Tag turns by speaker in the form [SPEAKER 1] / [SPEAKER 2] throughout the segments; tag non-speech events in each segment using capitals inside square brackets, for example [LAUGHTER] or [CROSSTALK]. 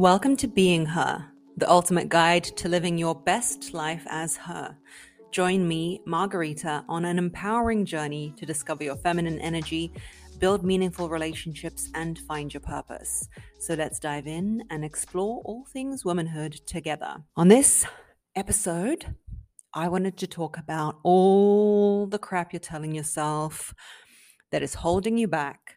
[SPEAKER 1] Welcome to Being Her, the ultimate guide to living your best life as her. Join me, Margarita, on an empowering journey to discover your feminine energy, build meaningful relationships, and find your purpose. So let's dive in and explore all things womanhood together. On this episode, I wanted to talk about all the crap you're telling yourself that is holding you back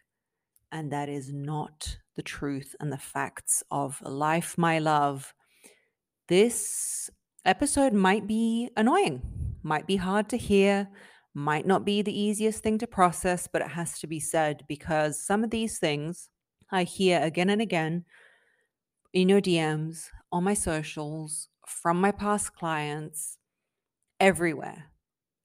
[SPEAKER 1] and that is not the truth and the facts of life, my love. This episode might be annoying, might be hard to hear, might not be the easiest thing to process, but it has to be said because some of these things I hear again and again in your DMs, on my socials, from my past clients, everywhere.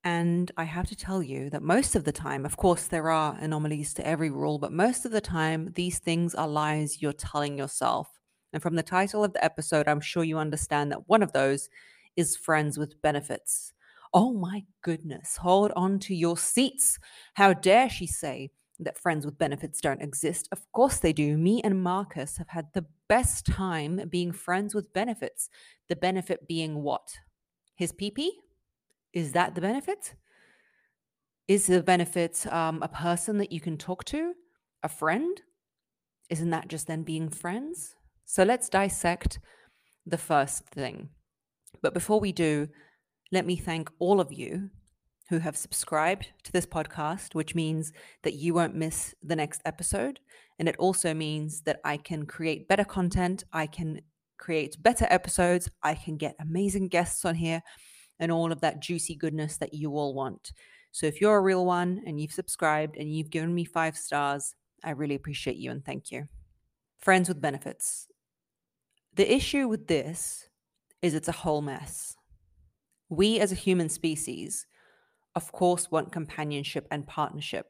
[SPEAKER 1] And I have to tell you that most of the time, of course, there are anomalies to every rule, but most of the time, these things are lies you're telling yourself. And from the title of the episode, I'm sure you understand that one of those is friends with benefits. Oh my goodness, hold on to your seats. How dare she say that friends with benefits don't exist? Of course they do. Me and Marcus have had the best time being friends with benefits. The benefit being what? His PP? Is that the benefit? Is the benefit um, a person that you can talk to? A friend? Isn't that just then being friends? So let's dissect the first thing. But before we do, let me thank all of you who have subscribed to this podcast, which means that you won't miss the next episode. And it also means that I can create better content, I can create better episodes, I can get amazing guests on here, and all of that juicy goodness that you all want. So if you're a real one and you've subscribed and you've given me five stars, I really appreciate you and thank you. Friends with benefits. The issue with this is it's a whole mess. We as a human species, of course, want companionship and partnership.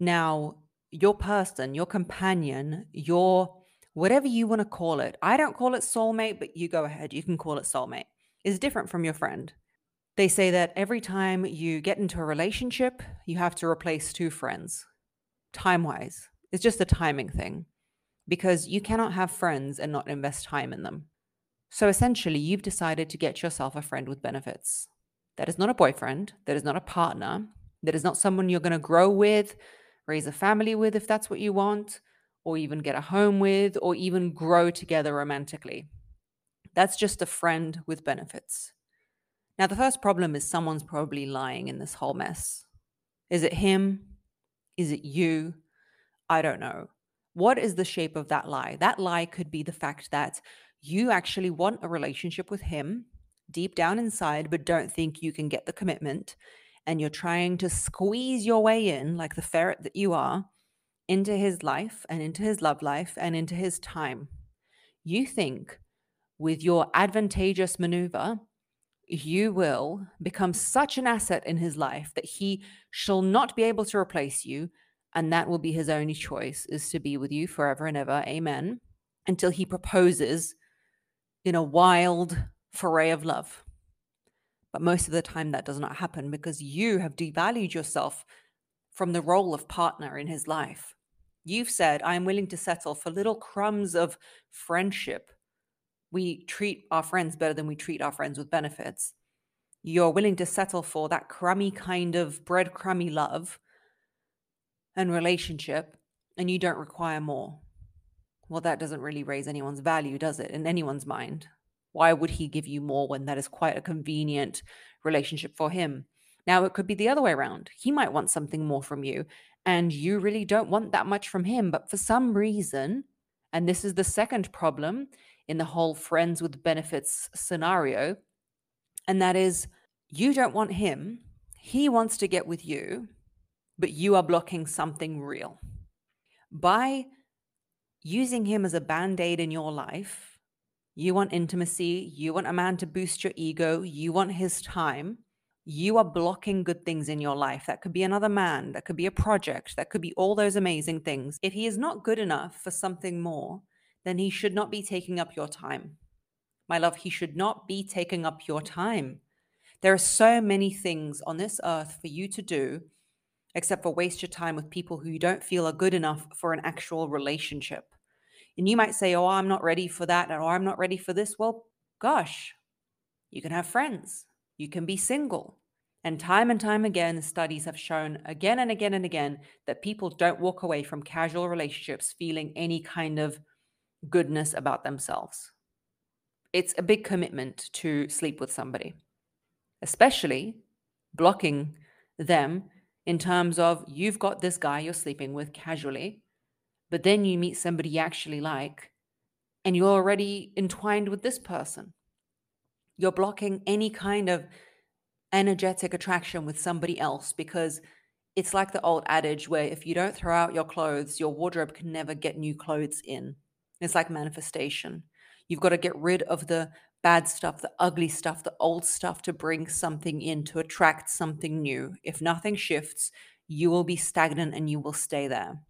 [SPEAKER 1] Now, your person, your companion, your whatever you want to call it, I don't call it soulmate, but you go ahead, you can call it soulmate, is different from your friend. They say that every time you get into a relationship, you have to replace two friends, time wise. It's just a timing thing because you cannot have friends and not invest time in them. So essentially, you've decided to get yourself a friend with benefits. That is not a boyfriend, that is not a partner, that is not someone you're going to grow with, raise a family with if that's what you want, or even get a home with, or even grow together romantically. That's just a friend with benefits. Now, the first problem is someone's probably lying in this whole mess. Is it him? Is it you? I don't know. What is the shape of that lie? That lie could be the fact that you actually want a relationship with him deep down inside, but don't think you can get the commitment. And you're trying to squeeze your way in, like the ferret that you are, into his life and into his love life and into his time. You think with your advantageous maneuver, you will become such an asset in his life that he shall not be able to replace you. And that will be his only choice is to be with you forever and ever. Amen. Until he proposes in a wild foray of love. But most of the time, that does not happen because you have devalued yourself from the role of partner in his life. You've said, I'm willing to settle for little crumbs of friendship. We treat our friends better than we treat our friends with benefits. You're willing to settle for that crummy kind of breadcrummy love and relationship, and you don't require more. Well, that doesn't really raise anyone's value, does it, in anyone's mind? Why would he give you more when that is quite a convenient relationship for him? Now, it could be the other way around. He might want something more from you, and you really don't want that much from him. But for some reason, and this is the second problem in the whole friends with benefits scenario, and that is you don't want him, he wants to get with you, but you are blocking something real. By using him as a band aid in your life, you want intimacy, you want a man to boost your ego, you want his time. You are blocking good things in your life. That could be another man, that could be a project, that could be all those amazing things. If he is not good enough for something more, then he should not be taking up your time. My love, he should not be taking up your time. There are so many things on this earth for you to do except for waste your time with people who you don't feel are good enough for an actual relationship. And you might say, Oh, I'm not ready for that, or I'm not ready for this. Well, gosh, you can have friends, you can be single. And time and time again, studies have shown again and again and again that people don't walk away from casual relationships feeling any kind of goodness about themselves. It's a big commitment to sleep with somebody especially blocking them in terms of you've got this guy you're sleeping with casually, but then you meet somebody you actually like and you're already entwined with this person. You're blocking any kind of energetic attraction with somebody else because it's like the old adage where if you don't throw out your clothes, your wardrobe can never get new clothes in. It's like manifestation. You've got to get rid of the bad stuff, the ugly stuff, the old stuff to bring something in, to attract something new. If nothing shifts, you will be stagnant and you will stay there.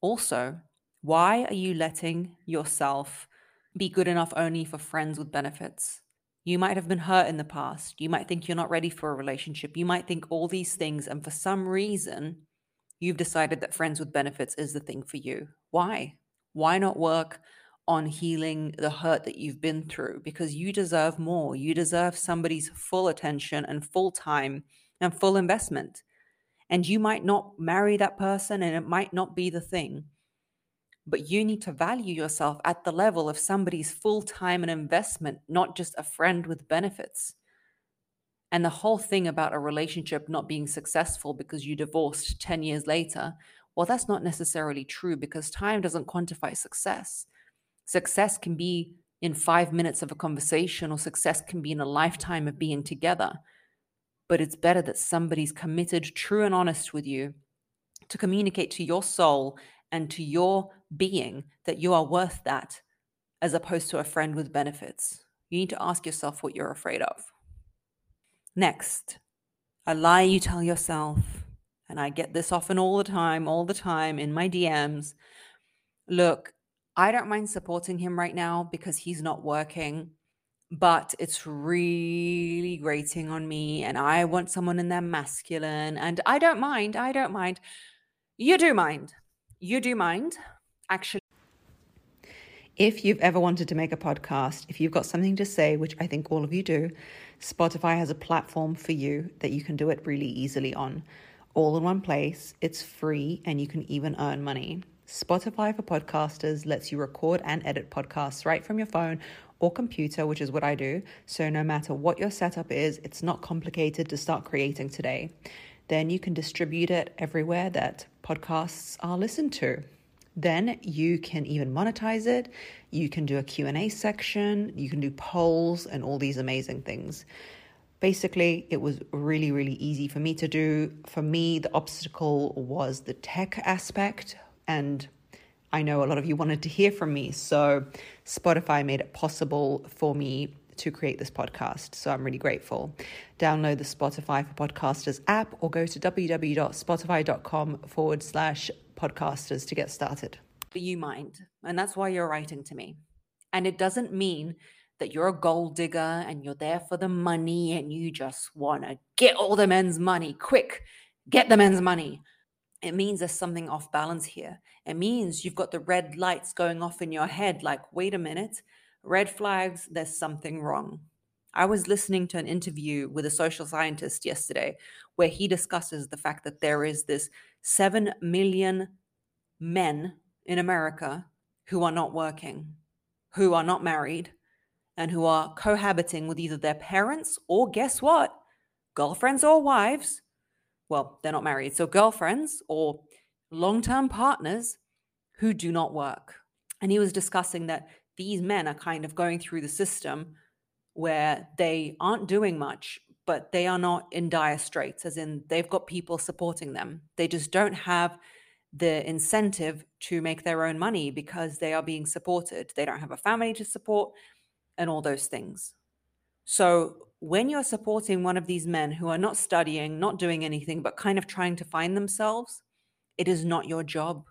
[SPEAKER 1] Also, why are you letting yourself be good enough only for friends with benefits? You might have been hurt in the past. You might think you're not ready for a relationship. You might think all these things. And for some reason, you've decided that friends with benefits is the thing for you. Why? Why not work on healing the hurt that you've been through because you deserve more. You deserve somebody's full attention and full time and full investment. And you might not marry that person and it might not be the thing, but you need to value yourself at the level of somebody's full time and investment, not just a friend with benefits. And the whole thing about a relationship not being successful because you divorced 10 years later, well, that's not necessarily true because time doesn't quantify success. Success can be in five minutes of a conversation, or success can be in a lifetime of being together. But it's better that somebody's committed, true, and honest with you to communicate to your soul and to your being that you are worth that, as opposed to a friend with benefits. You need to ask yourself what you're afraid of. Next, a lie you tell yourself, and I get this often all the time, all the time in my DMs. Look, I don't mind supporting him right now because he's not working, but it's really grating on me. And I want someone in their masculine. And I don't mind. I don't mind. You do mind. You do mind. Actually, if you've ever wanted to make a podcast, if you've got something to say, which I think all of you do, Spotify has a platform for you that you can do it really easily on. All in one place, it's free, and you can even earn money. Spotify for podcasters lets you record and edit podcasts right from your phone or computer, which is what I do. So, no matter what your setup is, it's not complicated to start creating today. Then you can distribute it everywhere that podcasts are listened to. Then you can even monetize it. You can do a Q&A section, you can do polls and all these amazing things. Basically, it was really really easy for me to do. For me, the obstacle was the tech aspect and I know a lot of you wanted to hear from me. So Spotify made it possible for me to create this podcast. So I'm really grateful. Download the Spotify for Podcasters app or go to www.spotify.com forward slash podcasters to get started. You mind. And that's why you're writing to me. And it doesn't mean that you're a gold digger and you're there for the money and you just want to get all the men's money quick. Get the men's money it means there's something off balance here. It means you've got the red lights going off in your head like, wait a minute, red flags, there's something wrong. I was listening to an interview with a social scientist yesterday where he discusses the fact that there is this 7 million men in America who are not working, who are not married, and who are cohabiting with either their parents or guess what? Girlfriends or wives. Well, they're not married, so girlfriends or long term partners who do not work. And he was discussing that these men are kind of going through the system where they aren't doing much, but they are not in dire straits, as in they've got people supporting them. They just don't have the incentive to make their own money because they are being supported. They don't have a family to support and all those things. So, when you're supporting one of these men who are not studying, not doing anything, but kind of trying to find themselves, it is not your job.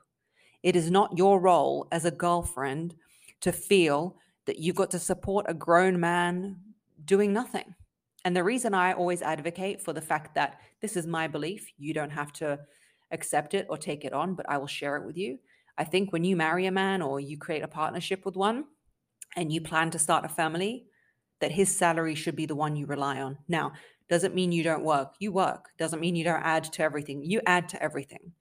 [SPEAKER 1] It is not your role as a girlfriend to feel that you've got to support a grown man doing nothing. And the reason I always advocate for the fact that this is my belief, you don't have to accept it or take it on, but I will share it with you. I think when you marry a man or you create a partnership with one and you plan to start a family, that his salary should be the one you rely on. Now, doesn't mean you don't work. You work. Doesn't mean you don't add to everything. You add to everything.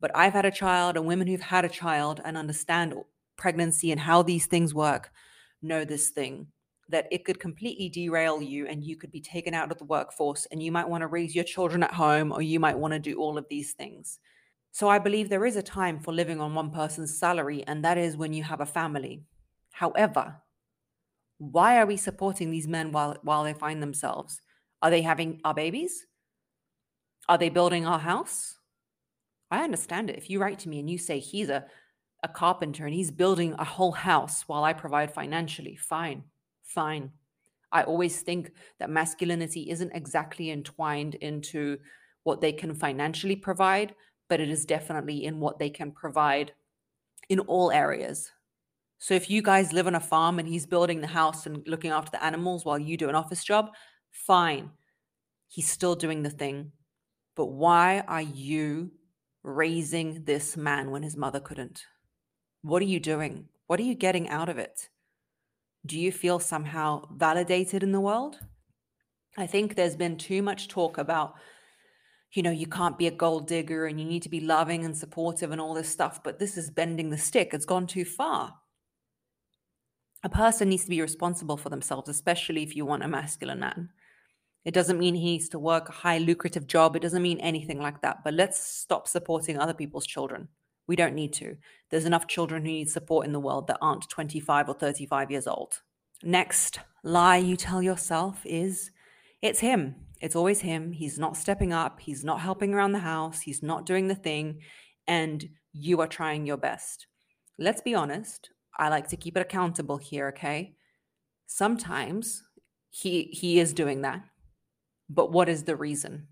[SPEAKER 1] But I've had a child, and women who've had a child and understand pregnancy and how these things work know this thing that it could completely derail you and you could be taken out of the workforce and you might want to raise your children at home or you might want to do all of these things. So I believe there is a time for living on one person's salary, and that is when you have a family. However, why are we supporting these men while while they find themselves? Are they having our babies? Are they building our house? I understand it. If you write to me and you say he's a, a carpenter and he's building a whole house while I provide financially, fine, fine. I always think that masculinity isn't exactly entwined into what they can financially provide, but it is definitely in what they can provide in all areas. So if you guys live on a farm and he's building the house and looking after the animals while you do an office job, fine. He's still doing the thing. But why are you raising this man when his mother couldn't? What are you doing? What are you getting out of it? Do you feel somehow validated in the world? I think there's been too much talk about, you know, you can't be a gold digger and you need to be loving and supportive and all this stuff, but this is bending the stick. It's gone too far. A person needs to be responsible for themselves, especially if you want a masculine man. It doesn't mean he needs to work a high lucrative job. It doesn't mean anything like that. But let's stop supporting other people's children. We don't need to. There's enough children who need support in the world that aren't 25 or 35 years old. Next lie you tell yourself is it's him. It's always him. He's not stepping up. He's not helping around the house. He's not doing the thing. And you are trying your best. Let's be honest. I like to keep it accountable here, okay? Sometimes he he is doing that but what is the reason?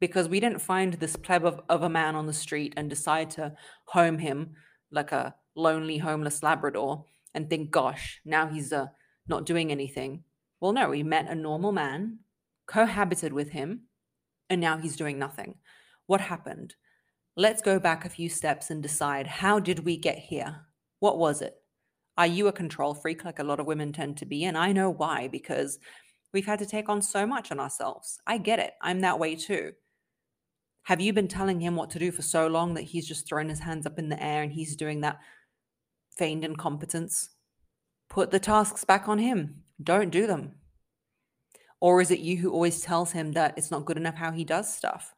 [SPEAKER 1] Because we didn't find this pleb of, of a man on the street and decide to home him like a lonely, homeless Labrador and think, gosh, now he's uh, not doing anything. Well, no, we met a normal man, cohabited with him, and now he's doing nothing. What happened? Let's go back a few steps and decide how did we get here? What was it? Are you a control freak like a lot of women tend to be? And I know why, because We've had to take on so much on ourselves. I get it. I'm that way too. Have you been telling him what to do for so long that he's just thrown his hands up in the air and he's doing that feigned incompetence? Put the tasks back on him. Don't do them. Or is it you who always tells him that it's not good enough how he does stuff?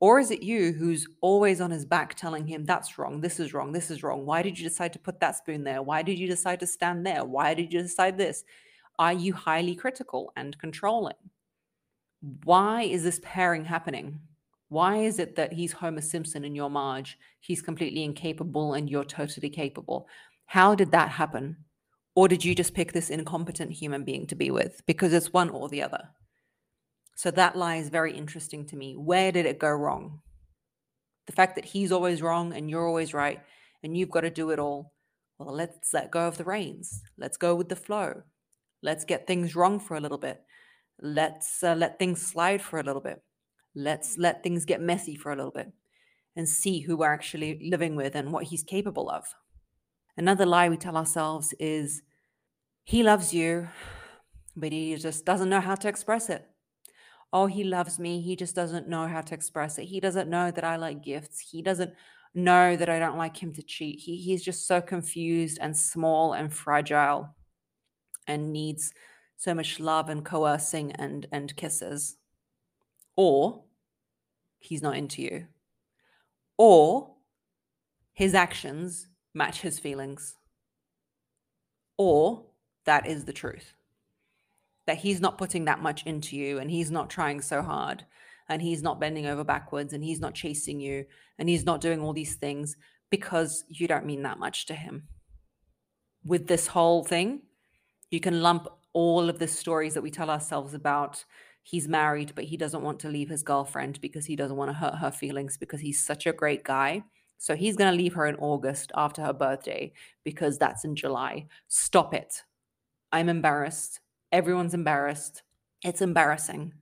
[SPEAKER 1] Or is it you who's always on his back telling him, that's wrong, this is wrong, this is wrong? Why did you decide to put that spoon there? Why did you decide to stand there? Why did you decide this? Are you highly critical and controlling? Why is this pairing happening? Why is it that he's Homer Simpson and you're Marge? He's completely incapable and you're totally capable. How did that happen? Or did you just pick this incompetent human being to be with? Because it's one or the other. So that lie is very interesting to me. Where did it go wrong? The fact that he's always wrong and you're always right and you've got to do it all. Well, let's let go of the reins. Let's go with the flow. Let's get things wrong for a little bit. Let's uh, let things slide for a little bit. Let's let things get messy for a little bit and see who we're actually living with and what he's capable of. Another lie we tell ourselves is he loves you, but he just doesn't know how to express it. Oh, he loves me. He just doesn't know how to express it. He doesn't know that I like gifts. He doesn't know that I don't like him to cheat. He he's just so confused and small and fragile and needs so much love and coercing and and kisses. Or he's not into you. Or his actions match his feelings. Or that is the truth. That he's not putting that much into you and he's not trying so hard and he's not bending over backwards and he's not chasing you and he's not doing all these things because you don't mean that much to him. With this whole thing, you can lump all of the stories that we tell ourselves about he's married, but he doesn't want to leave his girlfriend because he doesn't want to hurt her feelings because he's such a great guy. So he's going to leave her in August after her birthday because that's in July. Stop it. I'm embarrassed. Everyone's embarrassed. It's embarrassing.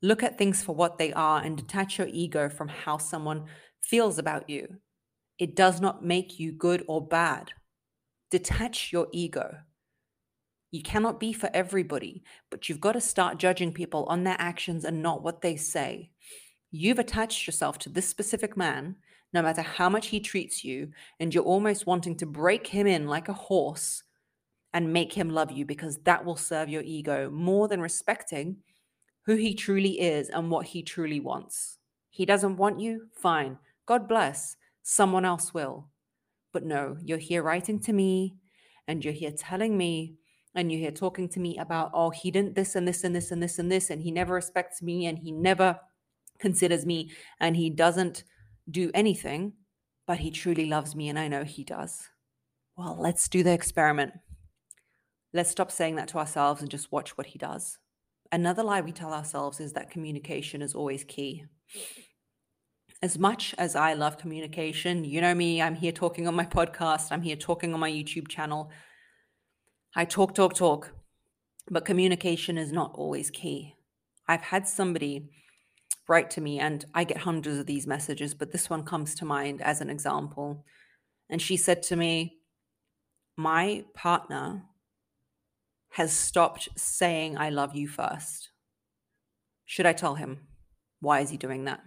[SPEAKER 1] Look at things for what they are and detach your ego from how someone feels about you. It does not make you good or bad. Detach your ego. You cannot be for everybody, but you've got to start judging people on their actions and not what they say. You've attached yourself to this specific man, no matter how much he treats you, and you're almost wanting to break him in like a horse and make him love you because that will serve your ego more than respecting who he truly is and what he truly wants. He doesn't want you? Fine. God bless. Someone else will. But no, you're here writing to me and you're here telling me and you're here talking to me about, oh, he didn't this and this and this and this and this, and he never respects me and he never considers me and he doesn't do anything, but he truly loves me and I know he does. Well, let's do the experiment. Let's stop saying that to ourselves and just watch what he does. Another lie we tell ourselves is that communication is always key. As much as I love communication, you know me, I'm here talking on my podcast, I'm here talking on my YouTube channel. I talk, talk, talk, but communication is not always key. I've had somebody write to me, and I get hundreds of these messages, but this one comes to mind as an example. And she said to me, My partner has stopped saying, I love you first. Should I tell him? Why is he doing that?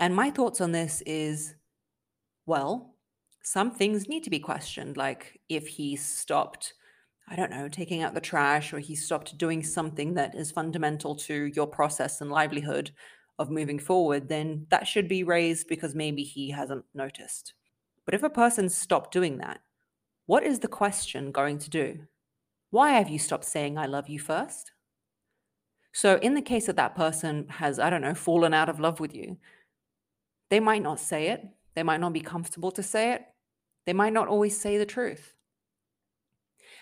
[SPEAKER 1] And my thoughts on this is well, some things need to be questioned, like if he stopped, I don't know, taking out the trash, or he stopped doing something that is fundamental to your process and livelihood of moving forward, then that should be raised because maybe he hasn't noticed. But if a person stopped doing that, what is the question going to do? Why have you stopped saying I love you first? So, in the case that that person has, I don't know, fallen out of love with you, they might not say it. They might not be comfortable to say it. They might not always say the truth.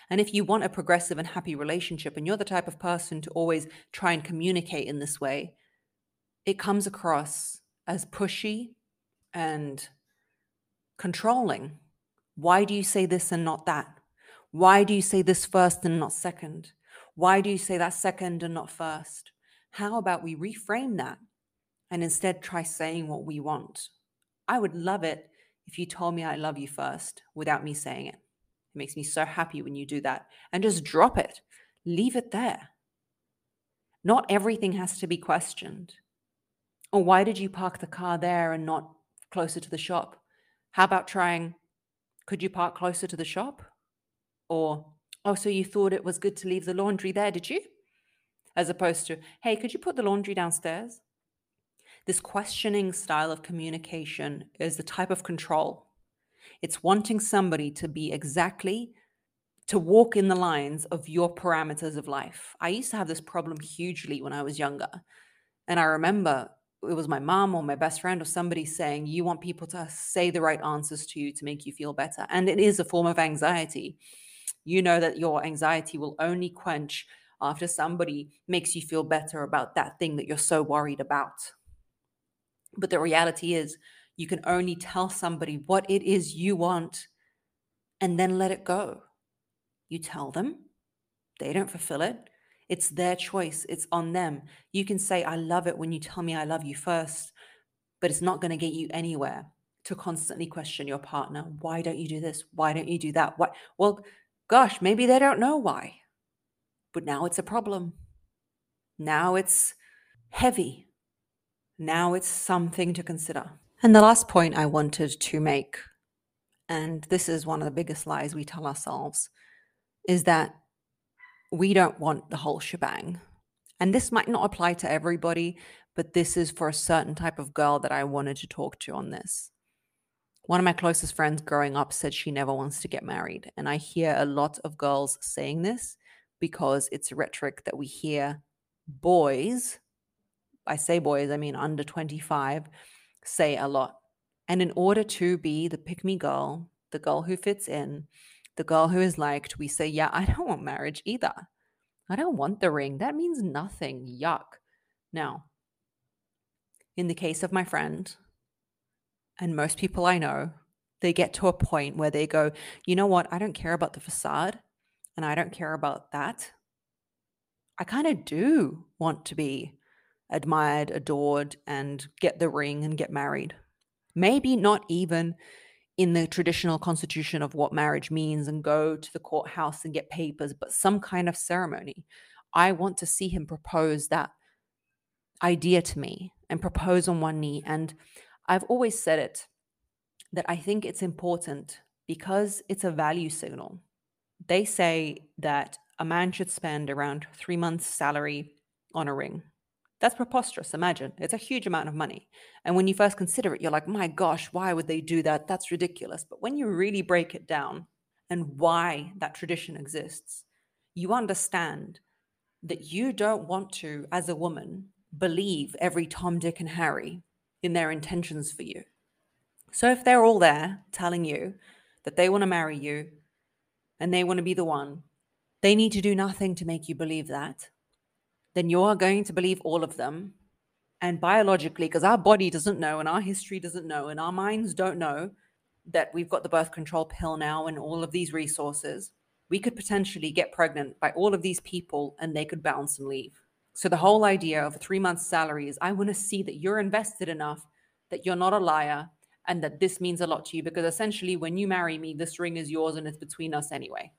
[SPEAKER 1] And if you want a progressive and happy relationship, and you're the type of person to always try and communicate in this way, it comes across as pushy and controlling. Why do you say this and not that? Why do you say this first and not second? Why do you say that second and not first? How about we reframe that and instead try saying what we want? I would love it if you told me I love you first without me saying it. It makes me so happy when you do that. And just drop it, leave it there. Not everything has to be questioned. Or why did you park the car there and not closer to the shop? How about trying, could you park closer to the shop? Or, oh, so you thought it was good to leave the laundry there, did you? As opposed to, hey, could you put the laundry downstairs? This questioning style of communication is the type of control. It's wanting somebody to be exactly, to walk in the lines of your parameters of life. I used to have this problem hugely when I was younger. And I remember it was my mom or my best friend or somebody saying, You want people to say the right answers to you to make you feel better. And it is a form of anxiety you know that your anxiety will only quench after somebody makes you feel better about that thing that you're so worried about. But the reality is, you can only tell somebody what it is you want and then let it go. You tell them, they don't fulfill it. It's their choice, it's on them. You can say, I love it when you tell me I love you first, but it's not going to get you anywhere to constantly question your partner. Why don't you do this? Why don't you do that? Why? Well, Gosh, maybe they don't know why. But now it's a problem. Now it's heavy. Now it's something to consider. And the last point I wanted to make, and this is one of the biggest lies we tell ourselves, is that we don't want the whole shebang. And this might not apply to everybody, but this is for a certain type of girl that I wanted to talk to on this. One of my closest friends growing up said she never wants to get married. And I hear a lot of girls saying this because it's rhetoric that we hear boys, I say boys, I mean under 25, say a lot. And in order to be the pick me girl, the girl who fits in, the girl who is liked, we say, Yeah, I don't want marriage either. I don't want the ring. That means nothing. Yuck. Now, in the case of my friend, and most people I know, they get to a point where they go, You know what? I don't care about the facade and I don't care about that. I kind of do want to be admired, adored, and get the ring and get married. Maybe not even in the traditional constitution of what marriage means and go to the courthouse and get papers, but some kind of ceremony. I want to see him propose that idea to me and propose on one knee. And I've always said it that I think it's important because it's a value signal. They say that a man should spend around three months' salary on a ring. That's preposterous. Imagine it's a huge amount of money. And when you first consider it, you're like, my gosh, why would they do that? That's ridiculous. But when you really break it down and why that tradition exists, you understand that you don't want to, as a woman, believe every Tom, Dick, and Harry in their intentions for you. So if they're all there telling you that they want to marry you and they want to be the one, they need to do nothing to make you believe that then you are going to believe all of them. And biologically, because our body doesn't know and our history doesn't know and our minds don't know that we've got the birth control pill now and all of these resources, we could potentially get pregnant by all of these people and they could bounce and leave. So the whole idea of a three month salary is I want to see that you're invested enough that you're not a liar and that this means a lot to you because essentially when you marry me, this ring is yours and it's between us anyway.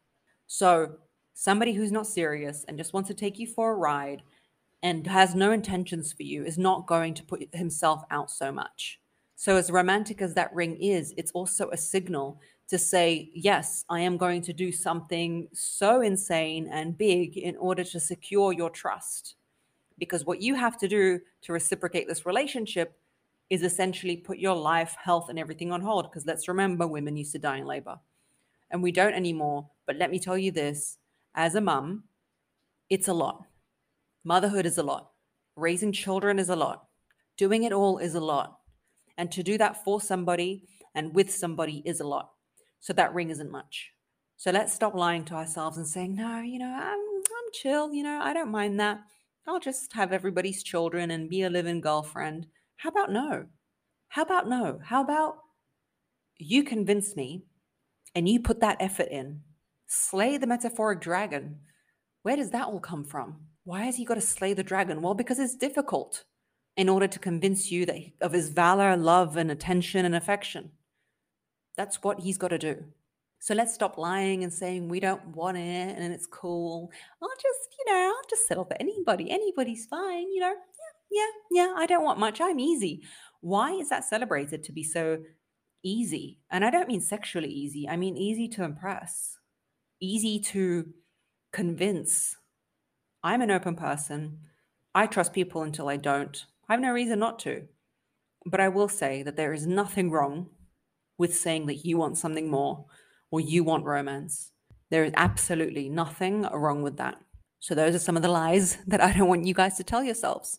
[SPEAKER 1] So somebody who's not serious and just wants to take you for a ride and has no intentions for you is not going to put himself out so much. So, as romantic as that ring is, it's also a signal to say, yes, I am going to do something so insane and big in order to secure your trust. Because what you have to do to reciprocate this relationship is essentially put your life, health, and everything on hold. Because let's remember, women used to die in labor and we don't anymore. But let me tell you this as a mum, it's a lot. Motherhood is a lot. Raising children is a lot. Doing it all is a lot. And to do that for somebody and with somebody is a lot. So that ring isn't much. So let's stop lying to ourselves and saying, no, you know, I'm, I'm chill. You know, I don't mind that. I'll just have everybody's children and be a living girlfriend. How about no? How about no? How about you convince me and you put that effort in Slay the metaphoric dragon. Where does that all come from? Why has he got to slay the dragon? Well, because it's difficult in order to convince you that of his valor, love, and attention and affection. That's what he's got to do. So let's stop lying and saying we don't want it and it's cool. I'll just, you know, I'll just settle for anybody. Anybody's fine, you know. Yeah, yeah, yeah. I don't want much. I'm easy. Why is that celebrated to be so easy? And I don't mean sexually easy. I mean easy to impress easy to convince. I'm an open person. I trust people until I don't. I have no reason not to. But I will say that there is nothing wrong with saying that you want something more or you want romance. There is absolutely nothing wrong with that. So, those are some of the lies [LAUGHS] that I don't want you guys to tell yourselves.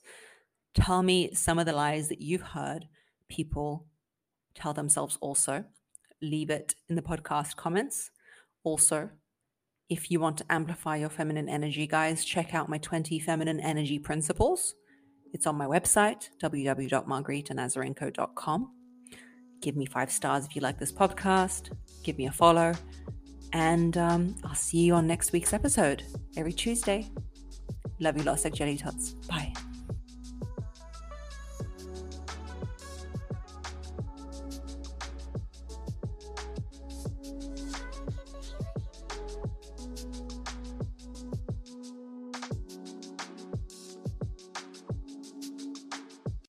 [SPEAKER 1] Tell me some of the lies that you've heard people tell themselves also. Leave it in the podcast comments. Also, if you want to amplify your feminine energy, guys, check out my 20 feminine energy principles. It's on my website, www.margaritanazarenko.com. Give me five stars if you like this podcast. Give me a follow. And um, I'll see you on next week's episode every Tuesday. Love you, lots like jelly tots. Bye.